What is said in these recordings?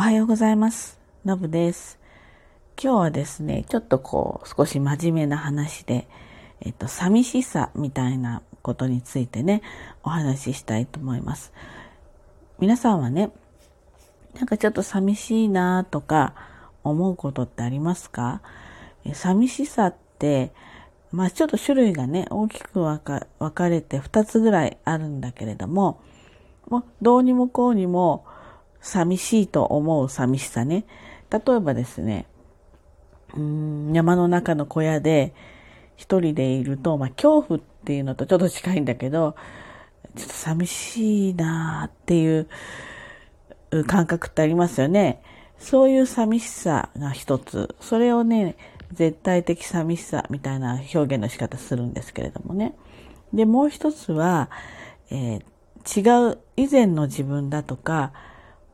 おはようございます。のぶです。今日はですね、ちょっとこう、少し真面目な話で、えっと、寂しさみたいなことについてね、お話ししたいと思います。皆さんはね、なんかちょっと寂しいなとか思うことってありますか？寂しさって、まあちょっと種類がね、大きく分か分かれて2つぐらいあるんだけれども、もうどうにもこうにも寂しいと思う寂しさね。例えばですね、うん山の中の小屋で一人でいると、まあ恐怖っていうのとちょっと近いんだけど、ちょっと寂しいなーっていう感覚ってありますよね。そういう寂しさが一つ。それをね、絶対的寂しさみたいな表現の仕方するんですけれどもね。で、もう一つは、えー違う以前の自分だとか、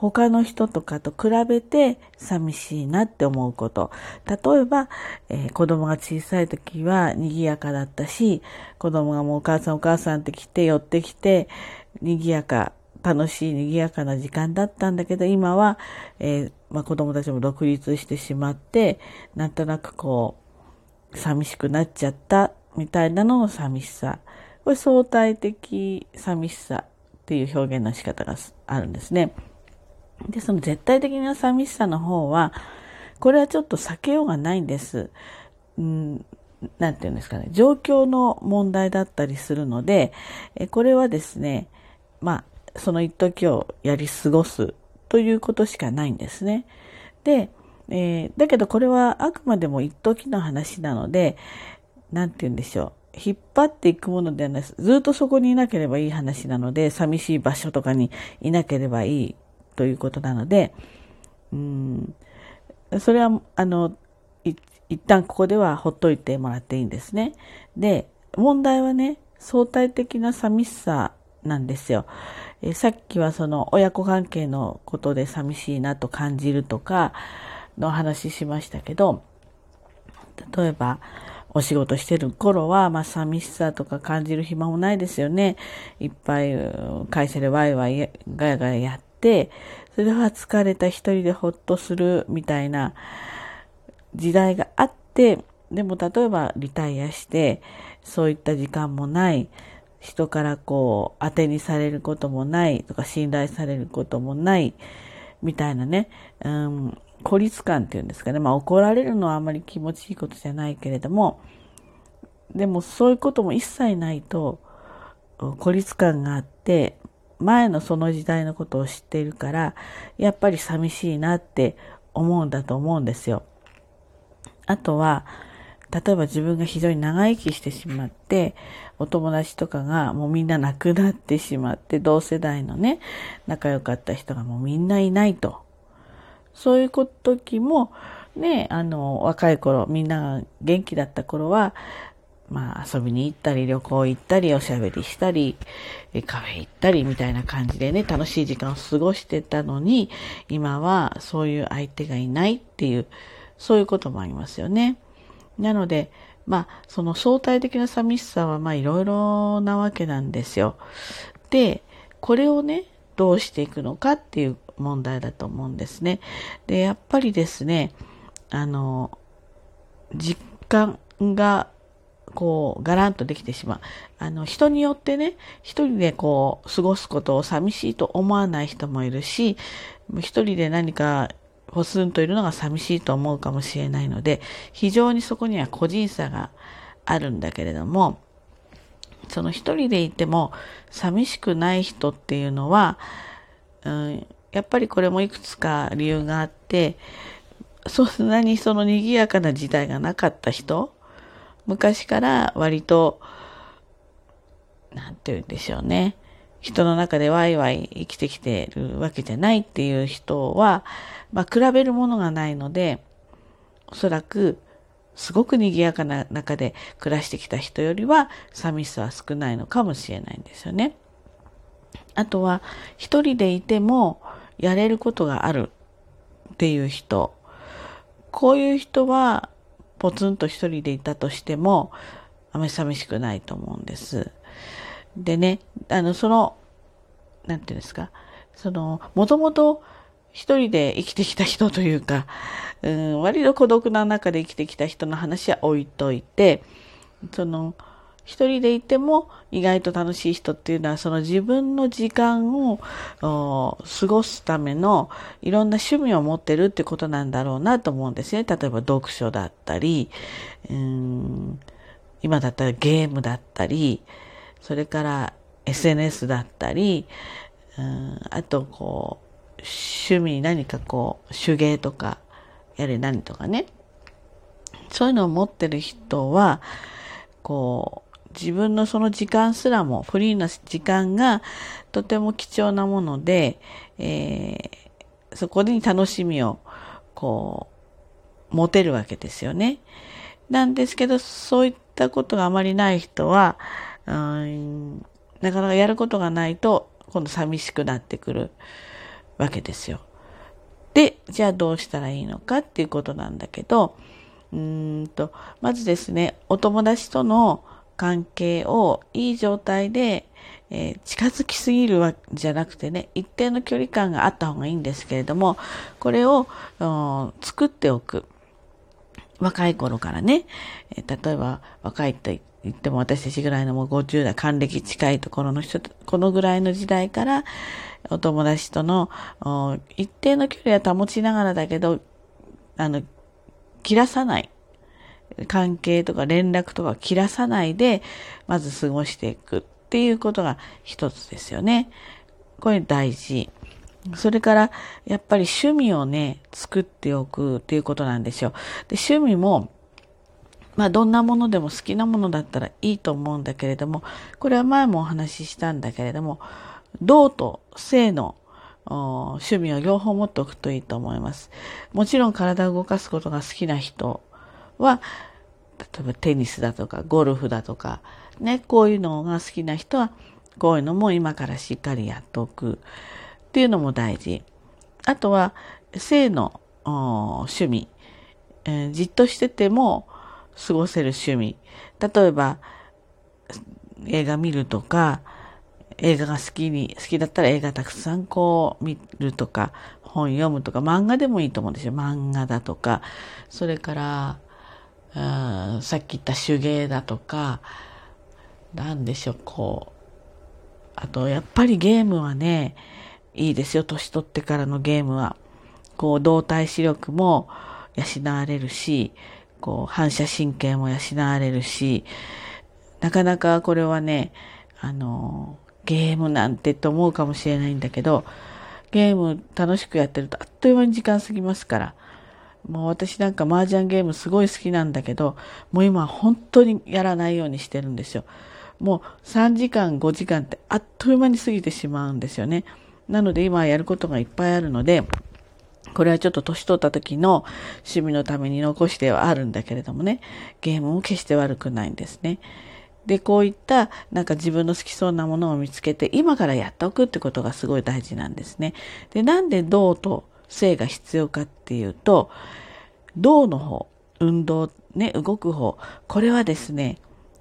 他の人とかと比べて寂しいなって思うこと。例えば、えー子供が小さい時は賑やかだったし、子供がもうお母さんお母さんって来て寄ってきて、賑やか、楽しい賑やかな時間だったんだけど、今は、えーまあ、子供たちも独立してしまって、なんとなくこう、寂しくなっちゃったみたいなのの寂しさ。これ相対的寂しさっていう表現の仕方があるんですね。で、その絶対的な寂しさの方は、これはちょっと避けようがないんです。うん、なんていうんですかね、状況の問題だったりするので、えこれはですね、まあ、その一時をやり過ごすということしかないんですね。で、えーだけどこれはあくまでも一時の話なので、なんて言うんでしょう。引っ張っていくものではないです。ずっとそこにいなければいい話なので、寂しい場所とかにいなければいいということなので、うん、それは、あの、一旦ここではほっといてもらっていいんですね。で、問題はね、相対的な寂しさなんですよ。えさっきはその親子関係のことで寂しいなと感じるとかの話しましたけど、例えば、お仕事してる頃は、まあ、寂しさとか感じる暇もないですよね。いっぱい会社でワイワイガヤガヤやっ、それは疲れた一人でほっとするみたいな時代があって、でも例えばリタイアして、そういった時間もない、人からこう当てにされることもないとか信頼されることもないみたいなね、うん、孤立感っていうんですかね。まあ怒られるのはあまり気持ちいいことじゃないけれども、でもそういうことも一切ないと孤立感があって、前のその時代のことを知っているから、やっぱり寂しいなって思うんだと思うんですよ。あとは、例えば自分が非常に長生きしてしまって、お友達とかがもうみんな亡くなってしまって、同世代のね、仲良かった人がもうみんないないと。そういう時も、ね、あの、若い頃、みんなが元気だった頃は、まあ遊びに行ったり、旅行行ったり、おしゃべりしたり、カフェ行ったりみたいな感じでね、楽しい時間を過ごしてたのに、今はそういう相手がいないっていう、そういうこともありますよね。なので、まあ、その相対的な寂しさは、まあ、いろいろなわけなんですよ。で、これをね、どうしていくのかっていう問題だと思うんですね。で、やっぱりですね、あの、実感が、こう、ガランとできてしまう。あの、人によってね、一人でこう、過ごすことを寂しいと思わない人もいるし、一人で何かポツンといるのが寂しいと思うかもしれないので、非常にそこには個人差があるんだけれども、その一人でいても寂しくない人っていうのは、うん、やっぱりこれもいくつか理由があって、そんなにその賑やかな時代がなかった人、昔から割と、なんて言うんでしょうね。人の中でワイワイ生きてきてるわけじゃないっていう人は、まあ比べるものがないので、おそらくすごく賑やかな中で暮らしてきた人よりは寂しさは少ないのかもしれないんですよね。あとは一人でいてもやれることがあるっていう人。こういう人はポツンと一人でいたとしてもあまり寂しくないと思うんです。でね、あの、その、なんていうんですか、その、もともと一人で生きてきた人というか、うん、割と孤独な中で生きてきた人の話は置いといて、その、一人でいても意外と楽しい人っていうのはその自分の時間を過ごすためのいろんな趣味を持ってるってことなんだろうなと思うんですね。例えば読書だったり、うん今だったらゲームだったり、それから SNS だったり、うんあとこう趣味何かこう手芸とかやれ何とかね。そういうのを持ってる人は、こう、自分のその時間すらも、フリーな時間がとても貴重なもので、えー、そこに楽しみを、こう、持てるわけですよね。なんですけど、そういったことがあまりない人は、うん、なかなかやることがないと、今度寂しくなってくるわけですよ。で、じゃあどうしたらいいのかっていうことなんだけど、うーんと、まずですね、お友達との関係をいい状態で、えー、近づきすぎるわけじゃなくてね、一定の距離感があった方がいいんですけれども、これを作っておく。若い頃からね、えー、例えば若いと言っても私たちぐらいのもう50代、還暦近いところの人、このぐらいの時代から、お友達との一定の距離は保ちながらだけど、あの、切らさない。関係とか連絡とか切らさないで、まず過ごしていくっていうことが一つですよね。これ大事。それから、やっぱり趣味をね、作っておくっていうことなんですよ。で、趣味も、まあ、どんなものでも好きなものだったらいいと思うんだけれども、これは前もお話ししたんだけれども、動と性の趣味を両方持っておくといいと思います。もちろん体を動かすことが好きな人は、例えばテニスだとかゴルフだとか、ね、こういうのが好きな人は、こういうのも今からしっかりやっておくっていうのも大事。あとは、性の趣味、えー、じっとしてても過ごせる趣味。例えば、映画見るとか、映画が好きに、好きだったら映画たくさんこう見るとか、本読むとか、漫画でもいいと思うんですよ。漫画だとか、それから、うんさっき言った手芸だとか、なんでしょう、こう。あと、やっぱりゲームはね、いいですよ、年取ってからのゲームは。こう、動体視力も養われるし、こう、反射神経も養われるし、なかなかこれはね、あの、ゲームなんてと思うかもしれないんだけど、ゲーム楽しくやってるとあっという間に時間過ぎますから。もう私なんか麻雀ゲームすごい好きなんだけど、もう今本当にやらないようにしてるんですよ。もう3時間、5時間ってあっという間に過ぎてしまうんですよね。なので今やることがいっぱいあるので、これはちょっと年取った時の趣味のために残してはあるんだけれどもね、ゲームも決して悪くないんですね。で、こういったなんか自分の好きそうなものを見つけて今からやっておくってことがすごい大事なんですね。で、なんで動と性が必要かっていうと、動の方、運動、ね、動く方、これはですね、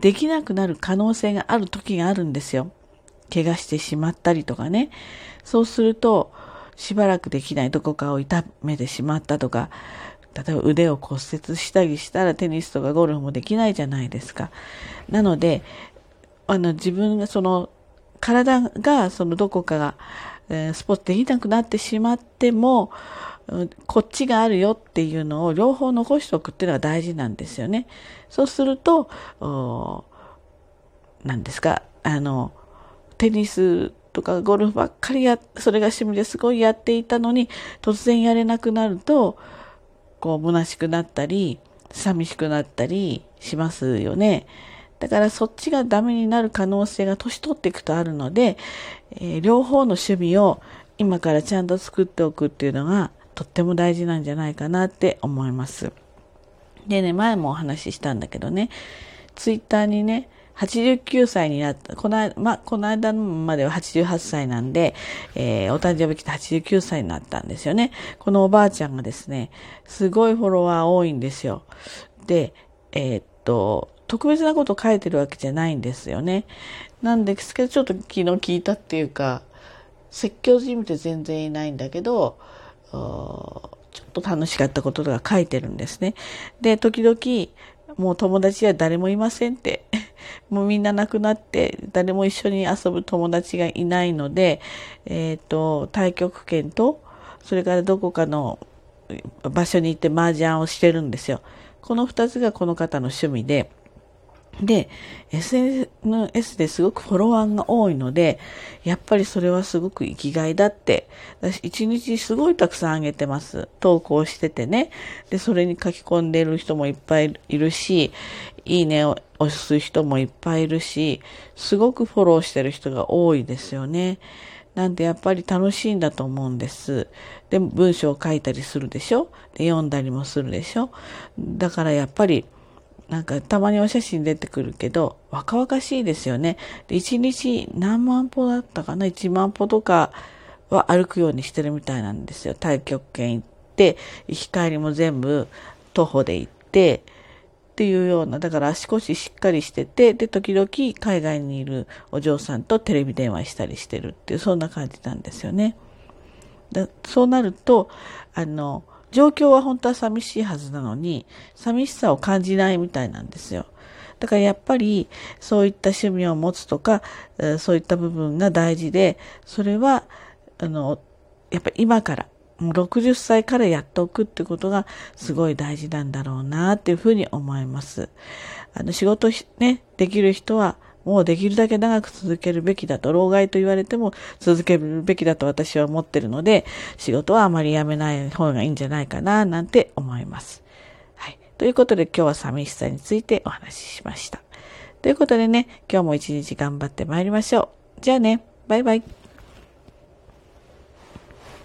できなくなる可能性がある時があるんですよ。怪我してしまったりとかね。そうすると、しばらくできないどこかを痛めてしまったとか、例えば腕を骨折したりしたらテニスとかゴルフもできないじゃないですか。なので、あの自分がその体がそのどこかが、え、スポーツできなくなってしまっても、こっちがあるよっていうのを両方残しておくっていうのが大事なんですよね。そうすると、何ですか、あの、テニスとかゴルフばっかりや、それが趣味ですごいやっていたのに、突然やれなくなると、こう、虚しくなったり、寂しくなったりしますよね。だからそっちがダメになる可能性が年取っていくとあるので、えー、両方の趣味を今からちゃんと作っておくっていうのがとっても大事なんじゃないかなって思います。でね、前もお話ししたんだけどね、ツイッターにね、89歳になった、この,、ま、この間までは88歳なんで、えー、お誕生日来て89歳になったんですよね。このおばあちゃんがですね、すごいフォロワー多いんですよ。で、えー、っと、特別なこと書いてるわけじゃないんですよね。なんですけど、ちょっと昨日聞いたっていうか、説教じみて全然いないんだけど、ちょっと楽しかったこととか書いてるんですね。で、時々、もう友達は誰もいませんって。もうみんな亡くなって、誰も一緒に遊ぶ友達がいないので、えっ、ー、と、太極拳と、それからどこかの場所に行って麻雀をしてるんですよ。この二つがこの方の趣味で、で、SNS ですごくフォロワーが多いので、やっぱりそれはすごく生きがいだって、私一日すごいたくさんあげてます。投稿しててね。で、それに書き込んでる人もいっぱいいるし、いいねを押す人もいっぱいいるし、すごくフォローしてる人が多いですよね。なんでやっぱり楽しいんだと思うんです。で、文章を書いたりするでしょ？で、読んだりもするでしょ？だからやっぱり、なんかたまにお写真出てくるけど、若々しいですよね。で、1日何万歩だったかな ?1 万歩とかは歩くようにしてるみたいなんですよ。太極拳行って、行き帰りも全部徒歩で行って、っていうような、だから足腰しっかりしてて、で、時々海外にいるお嬢さんとテレビ電話したりしてるっていう、そんな感じなんですよね。だそうなると、あの、状況は本当は寂しいはずなのに、寂しさを感じないみたいなんですよ。だからやっぱりそういった趣味を持つとか、そういった部分が大事で、それは、あの、やっぱ今から、60歳からやっておくってことがすごい大事なんだろうなっていうふうに思います。あの仕事ね、できる人はもうできるだけ長く続けるべきだと、老害と言われても続けるべきだと私は思ってるので、仕事はあまりやめない方がいいんじゃないかな、なんて思います。はい。ということで今日は寂しさについてお話ししました。ということでね、今日も一日頑張って参りましょう。じゃあね、バイバイ。